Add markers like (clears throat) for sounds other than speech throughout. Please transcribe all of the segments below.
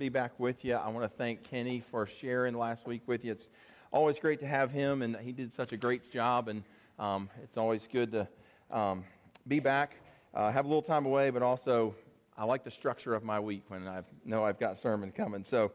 be back with you. I want to thank Kenny for sharing last week with you. It's always great to have him, and he did such a great job, and um, it's always good to um, be back, uh, have a little time away, but also I like the structure of my week when I know I've got sermon coming. So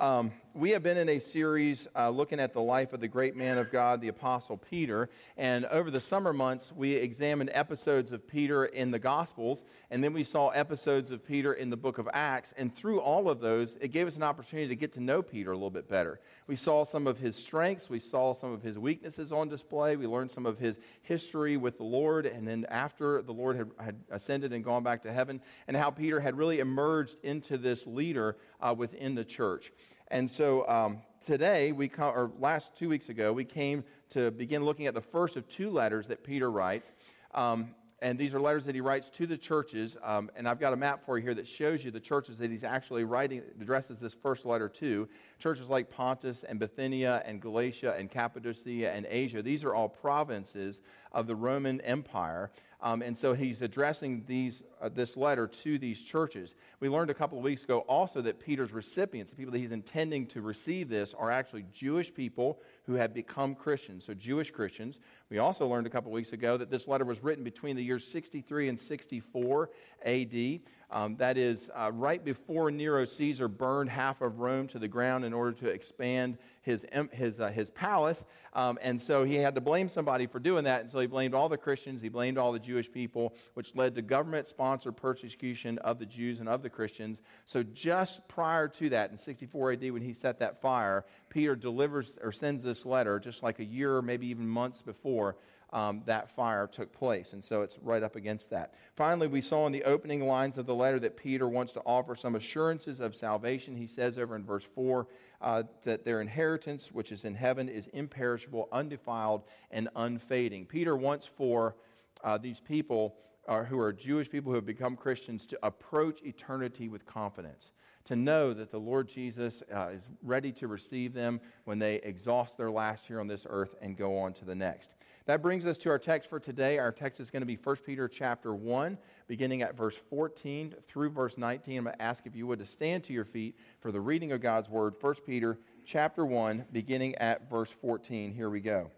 um, we have been in a series uh, looking at the life of the great man of God, the Apostle Peter. And over the summer months, we examined episodes of Peter in the Gospels, and then we saw episodes of Peter in the book of Acts. And through all of those, it gave us an opportunity to get to know Peter a little bit better. We saw some of his strengths, we saw some of his weaknesses on display, we learned some of his history with the Lord, and then after the Lord had, had ascended and gone back to heaven, and how Peter had really emerged into this leader uh, within the church. And so um, today, we or last two weeks ago, we came to begin looking at the first of two letters that Peter writes. Um, and these are letters that he writes to the churches. Um, and I've got a map for you here that shows you the churches that he's actually writing, addresses this first letter to. Churches like Pontus and Bithynia and Galatia and Cappadocia and Asia. These are all provinces of the Roman Empire. Um, and so he's addressing these, uh, this letter to these churches. We learned a couple of weeks ago also that Peter's recipients, the people that he's intending to receive this, are actually Jewish people who have become Christians, so Jewish Christians. We also learned a couple of weeks ago that this letter was written between the years 63 and 64 AD. Um, that is uh, right before Nero Caesar burned half of Rome to the ground in order to expand his, his, uh, his palace. Um, and so he had to blame somebody for doing that. And so he blamed all the Christians, he blamed all the Jewish people, which led to government sponsored persecution of the Jews and of the Christians. So just prior to that, in 64 AD, when he set that fire, Peter delivers or sends this letter just like a year, maybe even months before um, that fire took place. And so it's right up against that. Finally, we saw in the opening lines of the letter that Peter wants to offer some assurances of salvation. He says over in verse 4 uh, that their inheritance, which is in heaven, is imperishable, undefiled, and unfading. Peter wants for uh, these people uh, who are Jewish people who have become Christians to approach eternity with confidence to know that the Lord Jesus uh, is ready to receive them when they exhaust their last here on this earth and go on to the next. That brings us to our text for today. Our text is going to be 1 Peter chapter 1, beginning at verse 14 through verse 19. I'm going to ask if you would to stand to your feet for the reading of God's word. 1 Peter chapter 1, beginning at verse 14. Here we go.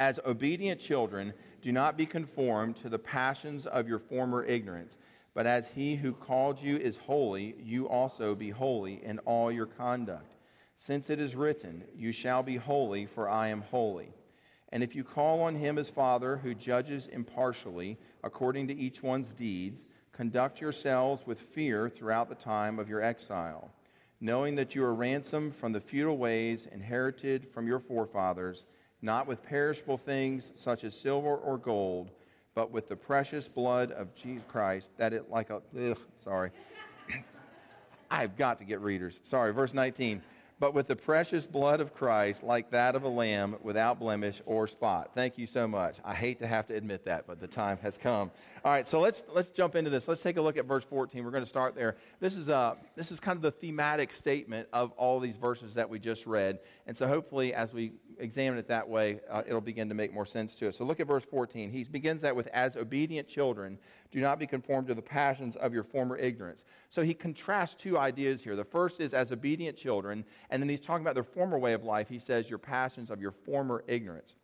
As obedient children, do not be conformed to the passions of your former ignorance, but as he who called you is holy, you also be holy in all your conduct. Since it is written, You shall be holy, for I am holy. And if you call on him as Father, who judges impartially according to each one's deeds, conduct yourselves with fear throughout the time of your exile, knowing that you are ransomed from the futile ways inherited from your forefathers, not with perishable things such as silver or gold, but with the precious blood of Jesus Christ, that it like a, ugh, sorry. (laughs) I've got to get readers. Sorry, verse 19 but with the precious blood of Christ, like that of a lamb without blemish or spot. Thank you so much. I hate to have to admit that, but the time has come. All right, so let's let's jump into this. Let's take a look at verse 14. We're going to start there. This is uh this is kind of the thematic statement of all these verses that we just read, and so hopefully, as we examine it that way, uh, it'll begin to make more sense to us. So look at verse 14. He begins that with, "As obedient children, do not be conformed to the passions of your former ignorance." So he contrasts two ideas here. The first is as obedient children, and then he's talking about their former way of life. He says, "Your passions of your former ignorance."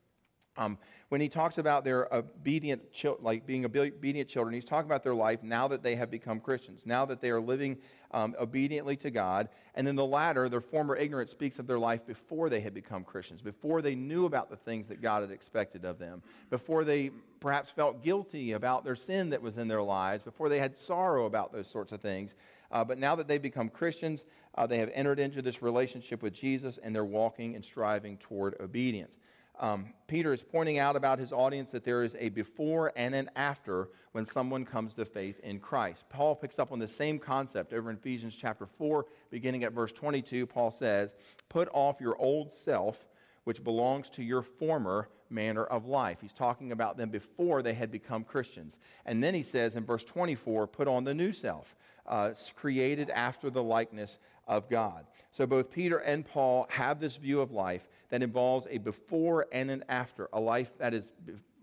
Um, when he talks about their obedient, like being obedient children, he's talking about their life now that they have become Christians, now that they are living um, obediently to God. And then the latter, their former ignorance, speaks of their life before they had become Christians, before they knew about the things that God had expected of them, before they perhaps felt guilty about their sin that was in their lives, before they had sorrow about those sorts of things. Uh, but now that they've become Christians, uh, they have entered into this relationship with Jesus and they're walking and striving toward obedience. Um, Peter is pointing out about his audience that there is a before and an after when someone comes to faith in Christ. Paul picks up on the same concept over in Ephesians chapter 4, beginning at verse 22. Paul says, Put off your old self, which belongs to your former manner of life. He's talking about them before they had become Christians. And then he says in verse 24, Put on the new self, uh, created after the likeness of God. So both Peter and Paul have this view of life that involves a before and an after, a life that is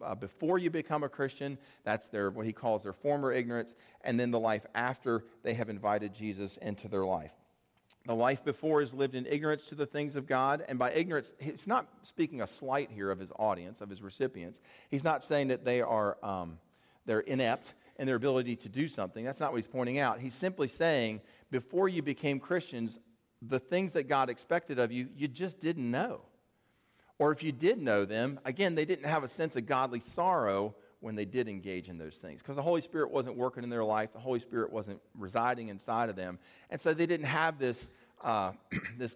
uh, before you become a Christian, that's their what he calls their former ignorance, and then the life after they have invited Jesus into their life. The life before is lived in ignorance to the things of God. And by ignorance, he's not speaking a slight here of his audience, of his recipients. He's not saying that they are um, they're inept in their ability to do something. That's not what he's pointing out. He's simply saying, before you became Christians, the things that God expected of you, you just didn't know. Or if you did know them, again, they didn't have a sense of godly sorrow when they did engage in those things because the Holy Spirit wasn't working in their life, the Holy Spirit wasn't residing inside of them. And so they didn't have this, uh, (clears throat) this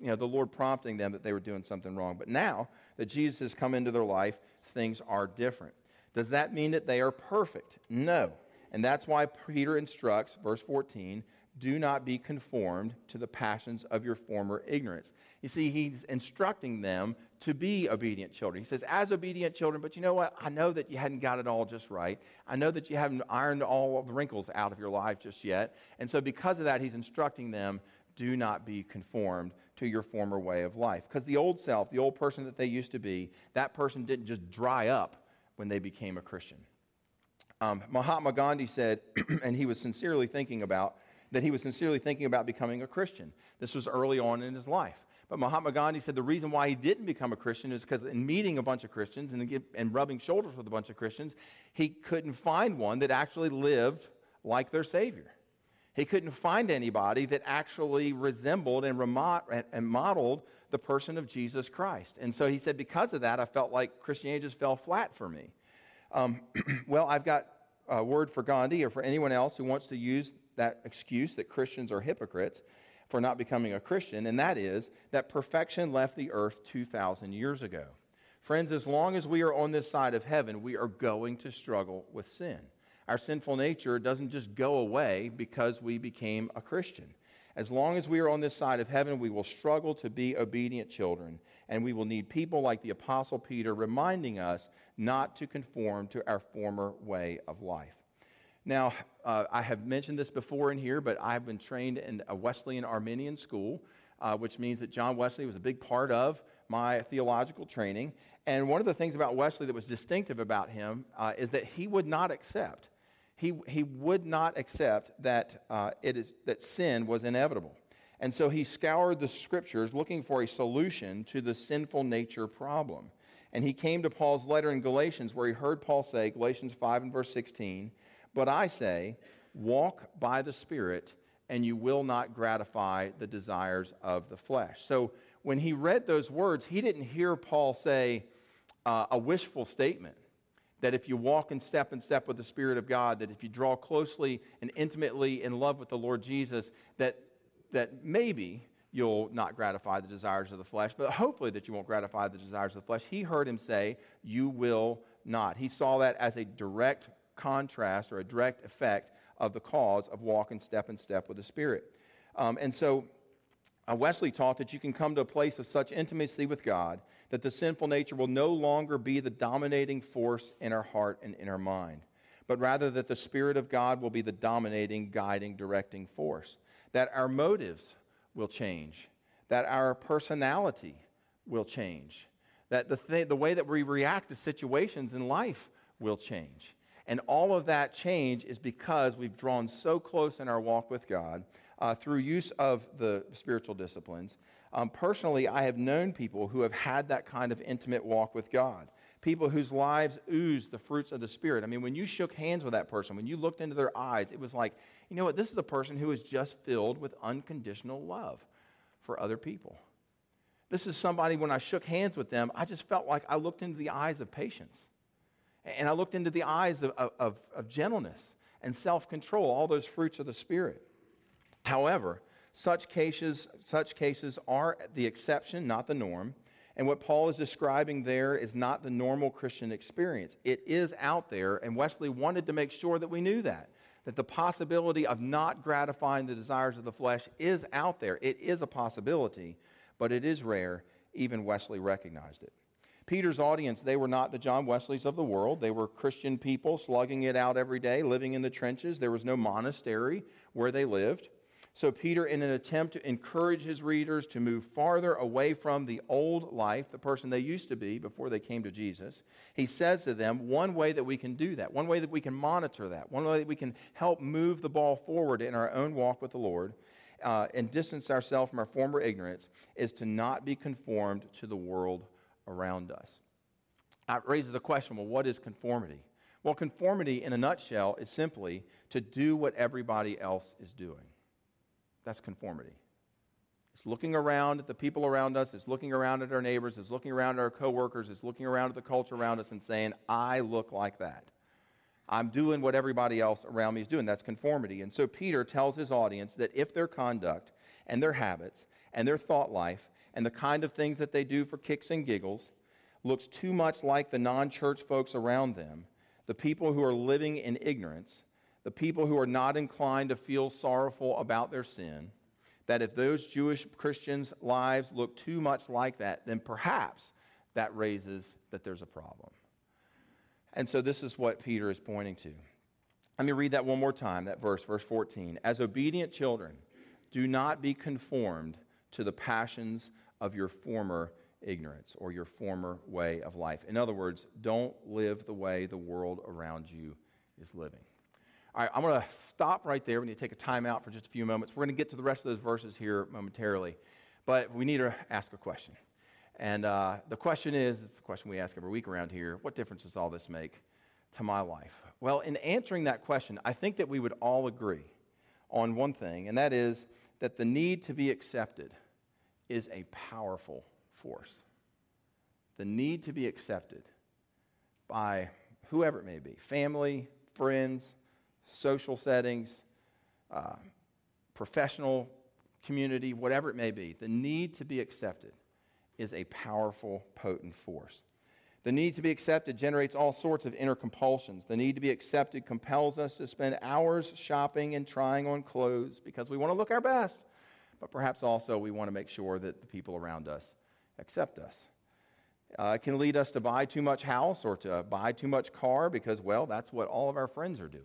you know, the Lord prompting them that they were doing something wrong. But now that Jesus has come into their life, things are different. Does that mean that they are perfect? No. And that's why Peter instructs, verse 14, do not be conformed to the passions of your former ignorance. You see, he's instructing them to be obedient children. He says, as obedient children, but you know what? I know that you hadn't got it all just right. I know that you haven't ironed all the wrinkles out of your life just yet. And so, because of that, he's instructing them do not be conformed to your former way of life. Because the old self, the old person that they used to be, that person didn't just dry up when they became a Christian. Um, Mahatma Gandhi said, (clears throat) and he was sincerely thinking about, that he was sincerely thinking about becoming a Christian. This was early on in his life. But Mahatma Gandhi said the reason why he didn't become a Christian is because in meeting a bunch of Christians and, and rubbing shoulders with a bunch of Christians, he couldn't find one that actually lived like their Savior. He couldn't find anybody that actually resembled and, and modeled the person of Jesus Christ. And so he said, because of that, I felt like Christianity just fell flat for me. Um, (clears throat) well, I've got a word for Gandhi or for anyone else who wants to use that excuse that Christians are hypocrites for not becoming a Christian, and that is that perfection left the earth 2,000 years ago. Friends, as long as we are on this side of heaven, we are going to struggle with sin. Our sinful nature doesn't just go away because we became a Christian. As long as we are on this side of heaven, we will struggle to be obedient children, and we will need people like the Apostle Peter reminding us not to conform to our former way of life. Now, uh, I have mentioned this before in here, but I've been trained in a Wesleyan Arminian school, uh, which means that John Wesley was a big part of my theological training. And one of the things about Wesley that was distinctive about him uh, is that he would not accept he, he would not accept that, uh, it is, that sin was inevitable. And so he scoured the scriptures looking for a solution to the sinful nature problem. And he came to Paul's letter in Galatians where he heard Paul say, Galatians 5 and verse 16, But I say, walk by the Spirit, and you will not gratify the desires of the flesh. So when he read those words, he didn't hear Paul say uh, a wishful statement that if you walk in step in step with the Spirit of God, that if you draw closely and intimately in love with the Lord Jesus, that, that maybe you'll not gratify the desires of the flesh, but hopefully that you won't gratify the desires of the flesh. He heard him say, You will not. He saw that as a direct contrast or a direct effect of the cause of walking step in step with the Spirit. Um, and so uh, Wesley taught that you can come to a place of such intimacy with God that the sinful nature will no longer be the dominating force in our heart and in our mind, but rather that the Spirit of God will be the dominating, guiding, directing force. That our motives will change, that our personality will change, that the, th- the way that we react to situations in life will change. And all of that change is because we've drawn so close in our walk with God uh, through use of the spiritual disciplines um, personally, I have known people who have had that kind of intimate walk with God. People whose lives ooze the fruits of the Spirit. I mean, when you shook hands with that person, when you looked into their eyes, it was like, you know what? This is a person who is just filled with unconditional love for other people. This is somebody, when I shook hands with them, I just felt like I looked into the eyes of patience. And I looked into the eyes of, of, of gentleness and self control, all those fruits of the Spirit. However, such cases, such cases are the exception, not the norm. And what Paul is describing there is not the normal Christian experience. It is out there, and Wesley wanted to make sure that we knew that. That the possibility of not gratifying the desires of the flesh is out there. It is a possibility, but it is rare. Even Wesley recognized it. Peter's audience, they were not the John Wesleys of the world. They were Christian people slugging it out every day, living in the trenches. There was no monastery where they lived. So, Peter, in an attempt to encourage his readers to move farther away from the old life, the person they used to be before they came to Jesus, he says to them one way that we can do that, one way that we can monitor that, one way that we can help move the ball forward in our own walk with the Lord uh, and distance ourselves from our former ignorance is to not be conformed to the world around us. That raises a question well, what is conformity? Well, conformity in a nutshell is simply to do what everybody else is doing. That's conformity. It's looking around at the people around us, it's looking around at our neighbors, it's looking around at our coworkers, it's looking around at the culture around us and saying, I look like that. I'm doing what everybody else around me is doing. That's conformity. And so Peter tells his audience that if their conduct and their habits and their thought life and the kind of things that they do for kicks and giggles looks too much like the non church folks around them, the people who are living in ignorance, the people who are not inclined to feel sorrowful about their sin, that if those Jewish Christians' lives look too much like that, then perhaps that raises that there's a problem. And so this is what Peter is pointing to. Let me read that one more time, that verse, verse 14. As obedient children, do not be conformed to the passions of your former ignorance or your former way of life. In other words, don't live the way the world around you is living. All right, I'm going to stop right there. We need to take a time out for just a few moments. We're going to get to the rest of those verses here momentarily, but we need to ask a question. And uh, the question is it's the question we ask every week around here what difference does all this make to my life? Well, in answering that question, I think that we would all agree on one thing, and that is that the need to be accepted is a powerful force. The need to be accepted by whoever it may be family, friends, social settings, uh, professional community, whatever it may be. The need to be accepted is a powerful, potent force. The need to be accepted generates all sorts of inner compulsions. The need to be accepted compels us to spend hours shopping and trying on clothes because we want to look our best, but perhaps also we want to make sure that the people around us accept us. Uh, it can lead us to buy too much house or to buy too much car because, well, that's what all of our friends are doing.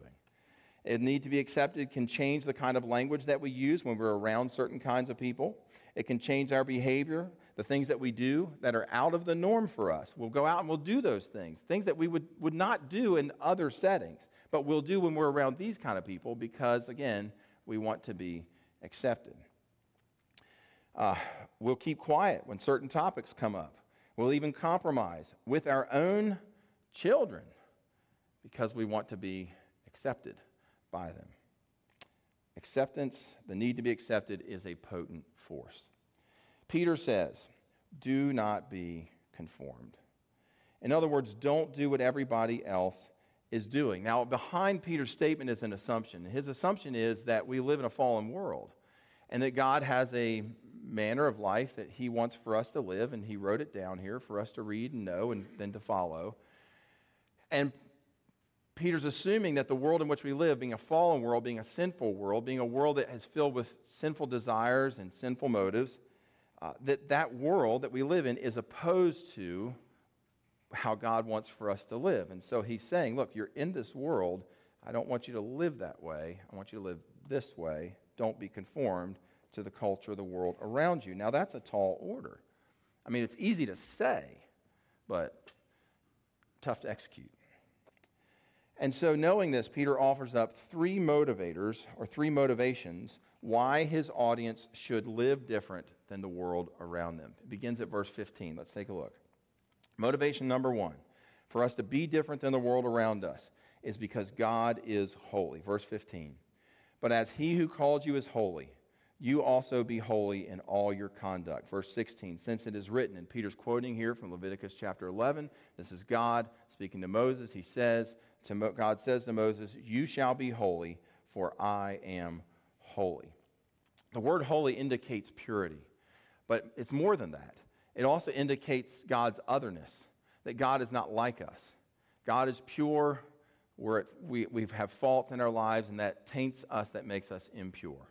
It need to be accepted can change the kind of language that we use when we're around certain kinds of people. It can change our behavior, the things that we do that are out of the norm for us. We'll go out and we'll do those things, things that we would, would not do in other settings, but we'll do when we're around these kind of people because, again, we want to be accepted. Uh, we'll keep quiet when certain topics come up. We'll even compromise with our own children because we want to be accepted by them. Acceptance, the need to be accepted, is a potent force. Peter says, Do not be conformed. In other words, don't do what everybody else is doing. Now, behind Peter's statement is an assumption. His assumption is that we live in a fallen world and that God has a manner of life that he wants for us to live, and he wrote it down here for us to read and know and then to follow. And Peter's assuming that the world in which we live, being a fallen world, being a sinful world, being a world that is filled with sinful desires and sinful motives, uh, that that world that we live in is opposed to how God wants for us to live. And so he's saying, look, you're in this world. I don't want you to live that way. I want you to live this way. Don't be conformed to the culture of the world around you. Now, that's a tall order. I mean, it's easy to say, but tough to execute. And so, knowing this, Peter offers up three motivators or three motivations why his audience should live different than the world around them. It begins at verse 15. Let's take a look. Motivation number one for us to be different than the world around us is because God is holy. Verse 15. But as he who called you is holy, you also be holy in all your conduct. Verse 16, since it is written, and Peter's quoting here from Leviticus chapter 11. This is God speaking to Moses. He says, to God says to Moses, You shall be holy, for I am holy. The word holy indicates purity, but it's more than that. It also indicates God's otherness, that God is not like us. God is pure, we we, we have faults in our lives, and that taints us, that makes us impure.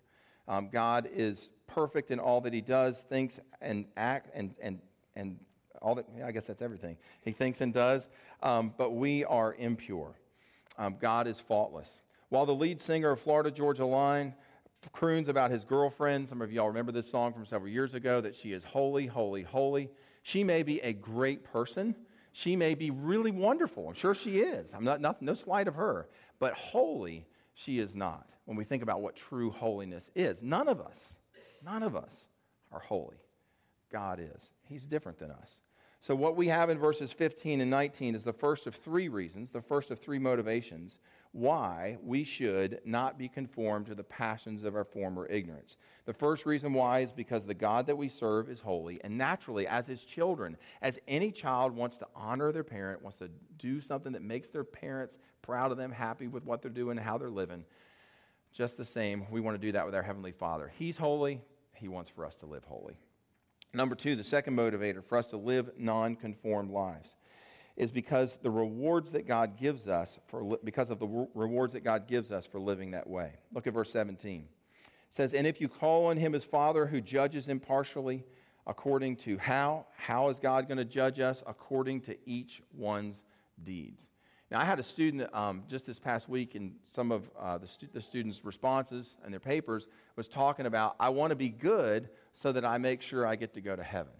Um, God is perfect in all that he does, thinks, and act, and, and, and all that, yeah, I guess that's everything. He thinks and does, um, but we are impure. Um, God is faultless. While the lead singer of Florida Georgia Line croons about his girlfriend, some of y'all remember this song from several years ago, that she is holy, holy, holy. She may be a great person. She may be really wonderful. I'm sure she is. I'm not, not no slight of her. But holy, she is not. When we think about what true holiness is. None of us, none of us are holy. God is. He's different than us. So, what we have in verses 15 and 19 is the first of three reasons, the first of three motivations why we should not be conformed to the passions of our former ignorance. The first reason why is because the God that we serve is holy, and naturally, as his children, as any child wants to honor their parent, wants to do something that makes their parents proud of them, happy with what they're doing, how they're living, just the same, we want to do that with our Heavenly Father. He's holy, He wants for us to live holy. Number two, the second motivator for us to live non conformed lives is because the rewards that God gives us for because of the rewards that God gives us for living that way. Look at verse 17. It says, "And if you call on him as Father who judges impartially according to how how is God going to judge us according to each one's deeds?" Now, I had a student um, just this past week, and some of uh, the, stu- the students' responses and their papers was talking about, I want to be good so that I make sure I get to go to heaven.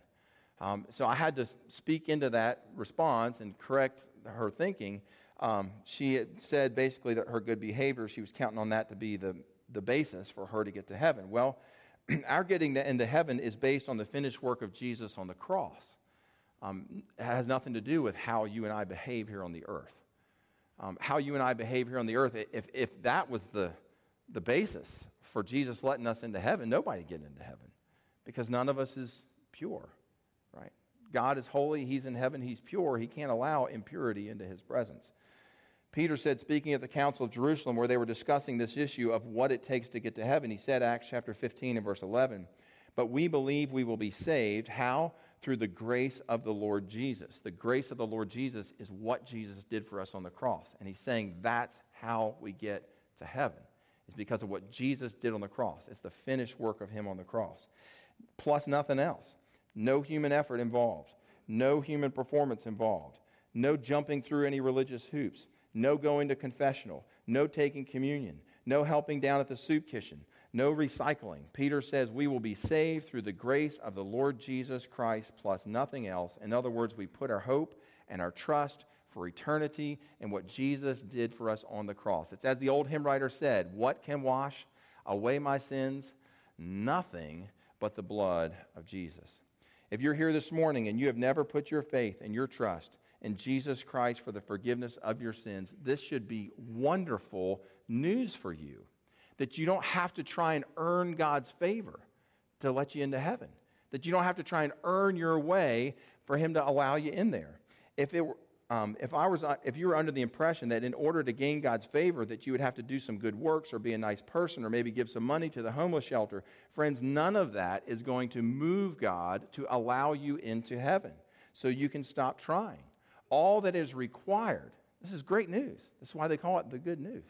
Um, so I had to speak into that response and correct her thinking. Um, she had said basically that her good behavior, she was counting on that to be the, the basis for her to get to heaven. Well, (clears throat) our getting to, into heaven is based on the finished work of Jesus on the cross. Um, it has nothing to do with how you and I behave here on the earth. Um, how you and I behave here on the earth, if, if that was the, the basis for Jesus letting us into heaven, nobody getting into heaven because none of us is pure right? God is holy, He's in heaven, He's pure. He can't allow impurity into His presence. Peter said, speaking at the Council of Jerusalem, where they were discussing this issue of what it takes to get to heaven, he said, Acts chapter 15 and verse 11, But we believe we will be saved. How? Through the grace of the Lord Jesus. The grace of the Lord Jesus is what Jesus did for us on the cross. And he's saying that's how we get to heaven, is because of what Jesus did on the cross. It's the finished work of him on the cross, plus nothing else. No human effort involved. No human performance involved. No jumping through any religious hoops. No going to confessional. No taking communion. No helping down at the soup kitchen. No recycling. Peter says we will be saved through the grace of the Lord Jesus Christ plus nothing else. In other words, we put our hope and our trust for eternity in what Jesus did for us on the cross. It's as the old hymn writer said What can wash away my sins? Nothing but the blood of Jesus. If you're here this morning and you have never put your faith and your trust in Jesus Christ for the forgiveness of your sins, this should be wonderful news for you. That you don't have to try and earn God's favor to let you into heaven. That you don't have to try and earn your way for Him to allow you in there. If it were, um, if I was, uh, if you were under the impression that in order to gain God's favor, that you would have to do some good works or be a nice person or maybe give some money to the homeless shelter, friends, none of that is going to move God to allow you into heaven. So you can stop trying. All that is required. This is great news. That's why they call it the good news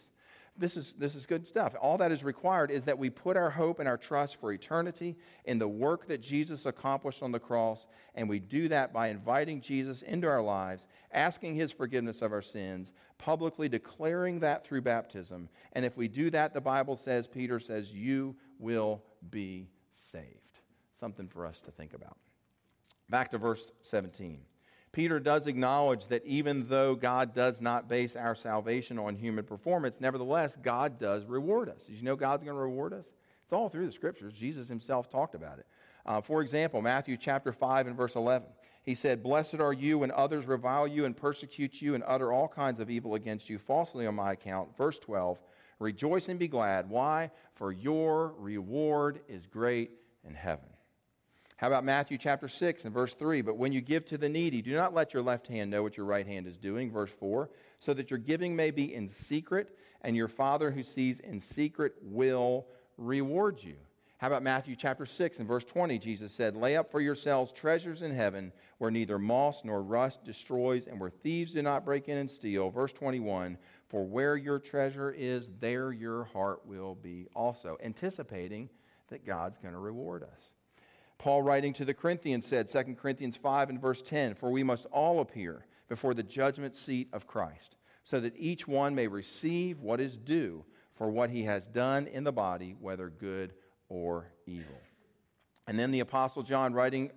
this is, this is good stuff. All that is required is that we put our hope and our trust for eternity in the work that Jesus accomplished on the cross, and we do that by inviting Jesus into our lives, asking his forgiveness of our sins, publicly declaring that through baptism. And if we do that, the Bible says, Peter says, you will be saved. Something for us to think about. Back to verse 17. Peter does acknowledge that even though God does not base our salvation on human performance, nevertheless, God does reward us. Did you know God's going to reward us? It's all through the scriptures. Jesus himself talked about it. Uh, for example, Matthew chapter 5 and verse 11. He said, Blessed are you when others revile you and persecute you and utter all kinds of evil against you falsely on my account. Verse 12. Rejoice and be glad. Why? For your reward is great in heaven. How about Matthew chapter 6 and verse 3? But when you give to the needy, do not let your left hand know what your right hand is doing. Verse 4 So that your giving may be in secret, and your Father who sees in secret will reward you. How about Matthew chapter 6 and verse 20? Jesus said, Lay up for yourselves treasures in heaven where neither moss nor rust destroys and where thieves do not break in and steal. Verse 21 For where your treasure is, there your heart will be also. Anticipating that God's going to reward us. Paul, writing to the Corinthians, said, 2 Corinthians 5 and verse 10 For we must all appear before the judgment seat of Christ, so that each one may receive what is due for what he has done in the body, whether good or evil. And then the Apostle John, writing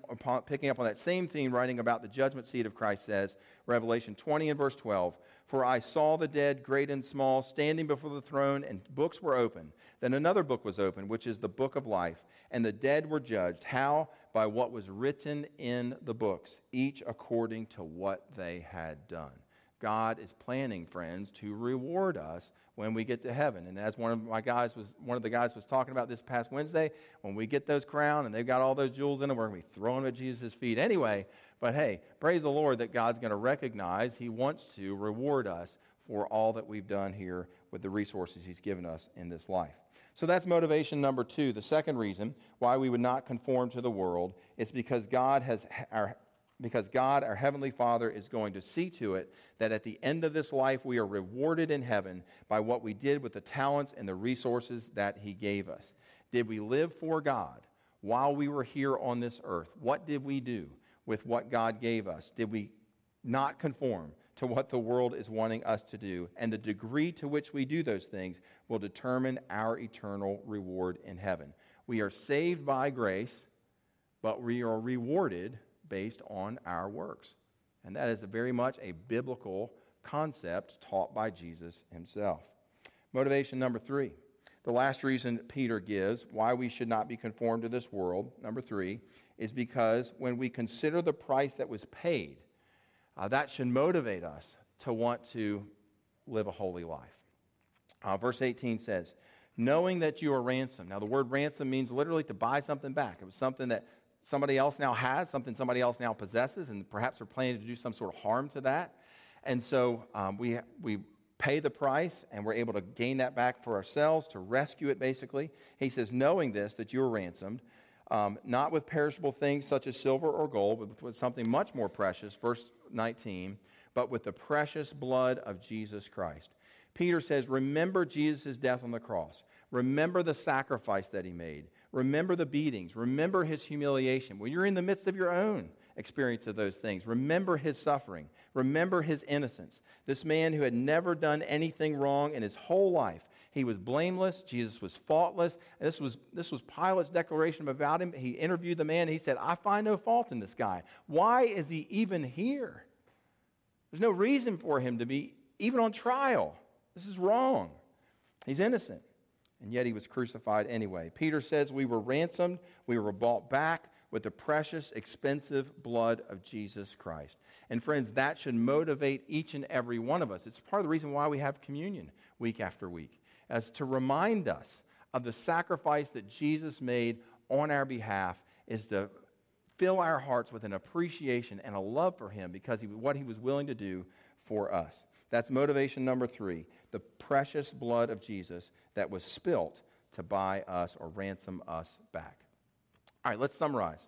picking up on that same theme, writing about the judgment seat of Christ, says, Revelation 20 and verse 12, For I saw the dead, great and small, standing before the throne, and books were open. Then another book was opened, which is the book of life. And the dead were judged. How? By what was written in the books, each according to what they had done. God is planning, friends, to reward us when we get to heaven. And as one of my guys was, one of the guys was talking about this past Wednesday, when we get those crown and they've got all those jewels in them, we're going to be throwing them at Jesus' feet anyway. But hey, praise the Lord that God's going to recognize He wants to reward us for all that we've done here with the resources He's given us in this life. So that's motivation number two. The second reason why we would not conform to the world is because God has our because God, our Heavenly Father, is going to see to it that at the end of this life we are rewarded in heaven by what we did with the talents and the resources that He gave us. Did we live for God while we were here on this earth? What did we do with what God gave us? Did we not conform to what the world is wanting us to do? And the degree to which we do those things will determine our eternal reward in heaven. We are saved by grace, but we are rewarded based on our works. And that is very much a biblical concept taught by Jesus himself. Motivation number three. The last reason Peter gives why we should not be conformed to this world, number three, is because when we consider the price that was paid, uh, that should motivate us to want to live a holy life. Uh, verse 18 says, Knowing that you are ransomed. Now, the word ransom means literally to buy something back. It was something that somebody else now has, something somebody else now possesses, and perhaps are planning to do some sort of harm to that. And so um, we, we pay the price and we're able to gain that back for ourselves, to rescue it basically. He says, knowing this, that you are ransomed, um, not with perishable things such as silver or gold, but with something much more precious, verse 19, but with the precious blood of Jesus Christ. Peter says, Remember Jesus' death on the cross. Remember the sacrifice that he made. Remember the beatings. Remember his humiliation. When you're in the midst of your own experience of those things, remember his suffering. Remember his innocence. This man who had never done anything wrong in his whole life. He was blameless. Jesus was faultless. This was, this was Pilate's declaration about him. He interviewed the man. he said, I find no fault in this guy. Why is he even here? There's no reason for him to be even on trial. This is wrong. He's innocent and yet he was crucified anyway. Peter says we were ransomed, we were bought back with the precious, expensive blood of Jesus Christ. And friends, that should motivate each and every one of us. It's part of the reason why we have communion week after week, as to remind us of the sacrifice that Jesus made on our behalf, is to fill our hearts with an appreciation and a love for him because of what he was willing to do for us. That's motivation number three the precious blood of Jesus that was spilt to buy us or ransom us back. All right, let's summarize.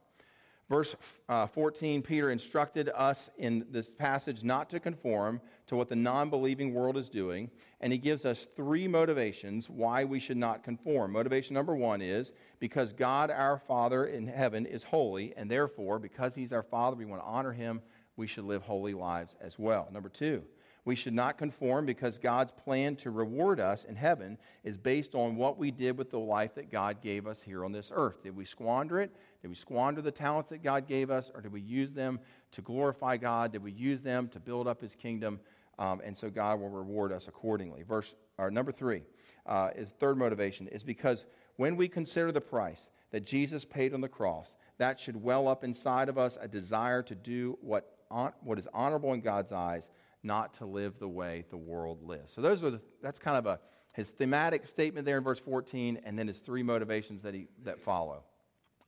Verse uh, 14, Peter instructed us in this passage not to conform to what the non believing world is doing, and he gives us three motivations why we should not conform. Motivation number one is because God, our Father in heaven, is holy, and therefore, because he's our Father, we want to honor him, we should live holy lives as well. Number two, we should not conform because God's plan to reward us in heaven is based on what we did with the life that God gave us here on this earth. Did we squander it? Did we squander the talents that God gave us? Or did we use them to glorify God? Did we use them to build up his kingdom? Um, and so God will reward us accordingly. Verse or number three uh, is third motivation is because when we consider the price that Jesus paid on the cross, that should well up inside of us a desire to do what, on, what is honorable in God's eyes not to live the way the world lives. So those are the, that's kind of a his thematic statement there in verse 14, and then his three motivations that he that follow.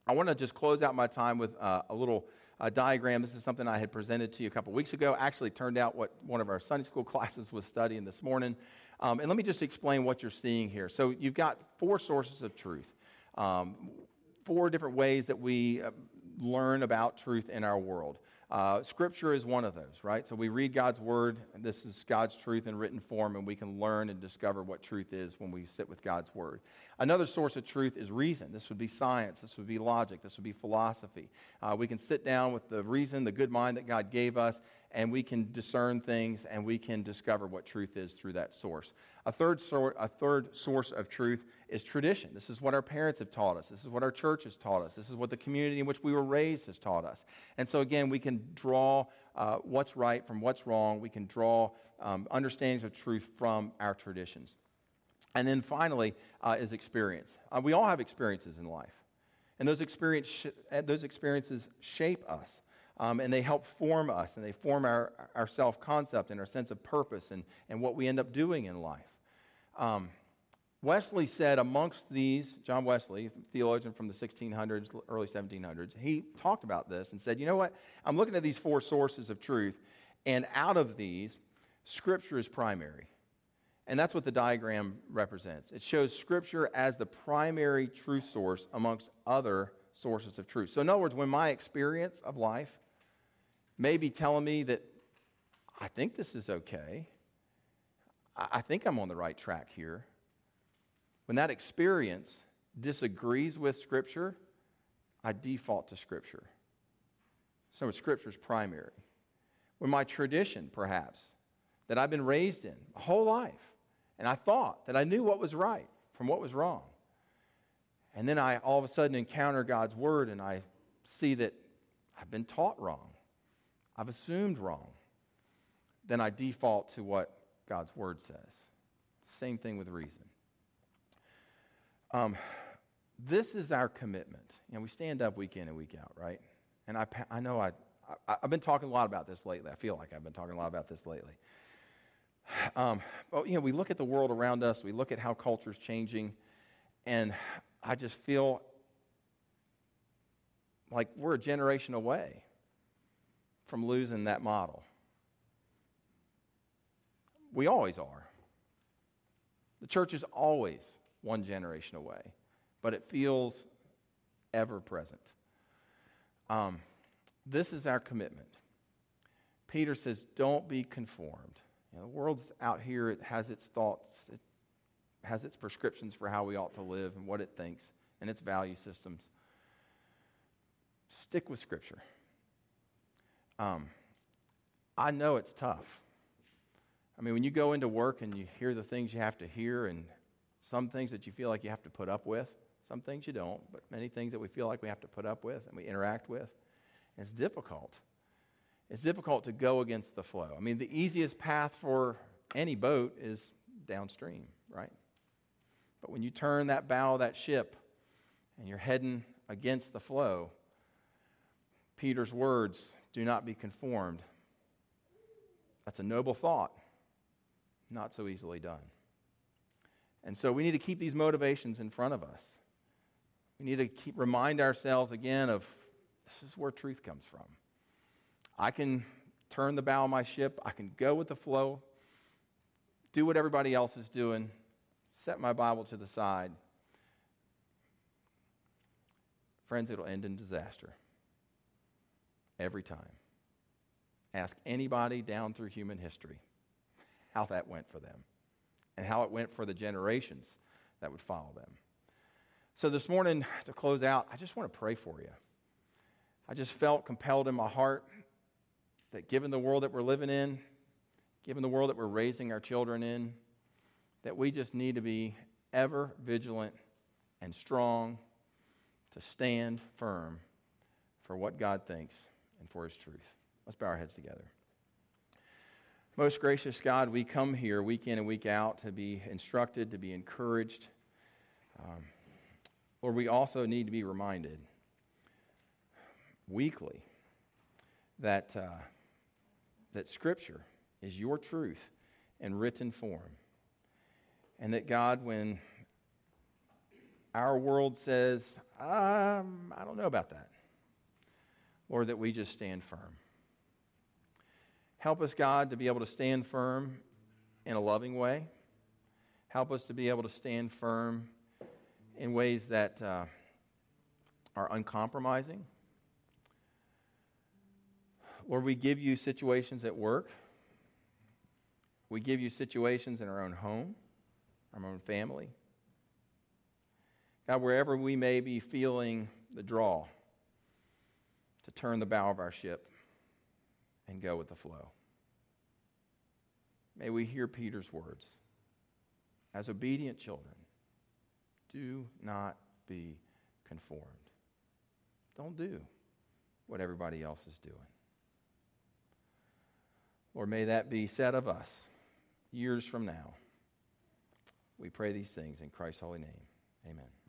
I want to just close out my time with uh, a little uh, diagram. This is something I had presented to you a couple weeks ago. Actually, turned out what one of our Sunday school (laughs) classes was studying this morning. Um, and let me just explain what you're seeing here. So you've got four sources of truth, um, four different ways that we uh, learn about truth in our world. Uh, scripture is one of those, right? So we read God's word, this is God's truth in written form, and we can learn and discover what truth is when we sit with God's word. Another source of truth is reason. This would be science, this would be logic, this would be philosophy. Uh, we can sit down with the reason, the good mind that God gave us, and we can discern things and we can discover what truth is through that source. A third, sor- a third source of truth is tradition. This is what our parents have taught us. This is what our church has taught us. This is what the community in which we were raised has taught us. And so, again, we can draw uh, what's right from what's wrong. We can draw um, understandings of truth from our traditions. And then finally uh, is experience. Uh, we all have experiences in life. And those, experience sh- uh, those experiences shape us. Um, and they help form us, and they form our, our self concept and our sense of purpose and, and what we end up doing in life. Um, Wesley said, amongst these, John Wesley, theologian from the 1600s, early 1700s, he talked about this and said, You know what? I'm looking at these four sources of truth, and out of these, Scripture is primary. And that's what the diagram represents. It shows Scripture as the primary truth source amongst other sources of truth. So, in other words, when my experience of life may be telling me that I think this is okay, I think I'm on the right track here. When that experience disagrees with Scripture, I default to Scripture. So, Scripture is primary. When my tradition, perhaps, that I've been raised in a whole life, and I thought that I knew what was right from what was wrong, and then I all of a sudden encounter God's Word and I see that I've been taught wrong, I've assumed wrong, then I default to what God's Word says. Same thing with reason. Um, this is our commitment. You know, we stand up week in and week out, right? And I, I know I, I, have been talking a lot about this lately. I feel like I've been talking a lot about this lately. Um, but, you know, we look at the world around us, we look at how culture is changing, and I just feel like we're a generation away from losing that model. We always are. The church is always one generation away, but it feels ever present. Um, this is our commitment. Peter says, Don't be conformed. You know, the world's out here, it has its thoughts, it has its prescriptions for how we ought to live and what it thinks and its value systems. Stick with Scripture. Um, I know it's tough. I mean, when you go into work and you hear the things you have to hear, and some things that you feel like you have to put up with, some things you don't, but many things that we feel like we have to put up with and we interact with, it's difficult. It's difficult to go against the flow. I mean, the easiest path for any boat is downstream, right? But when you turn that bow of that ship and you're heading against the flow, Peter's words, do not be conformed. That's a noble thought not so easily done. And so we need to keep these motivations in front of us. We need to keep, remind ourselves again of this is where truth comes from. I can turn the bow of my ship, I can go with the flow, do what everybody else is doing, set my Bible to the side. Friends, it'll end in disaster. Every time. Ask anybody down through human history how that went for them and how it went for the generations that would follow them. So, this morning, to close out, I just want to pray for you. I just felt compelled in my heart that given the world that we're living in, given the world that we're raising our children in, that we just need to be ever vigilant and strong to stand firm for what God thinks and for His truth. Let's bow our heads together. Most gracious God, we come here week in and week out to be instructed, to be encouraged. Um, Lord, we also need to be reminded weekly that, uh, that Scripture is your truth in written form. And that, God, when our world says, um, I don't know about that, Lord, that we just stand firm. Help us, God, to be able to stand firm in a loving way. Help us to be able to stand firm in ways that uh, are uncompromising. Lord, we give you situations at work. We give you situations in our own home, our own family. God, wherever we may be feeling the draw to turn the bow of our ship, and go with the flow. May we hear Peter's words. As obedient children, do not be conformed. Don't do what everybody else is doing. Lord, may that be said of us years from now. We pray these things in Christ's holy name. Amen.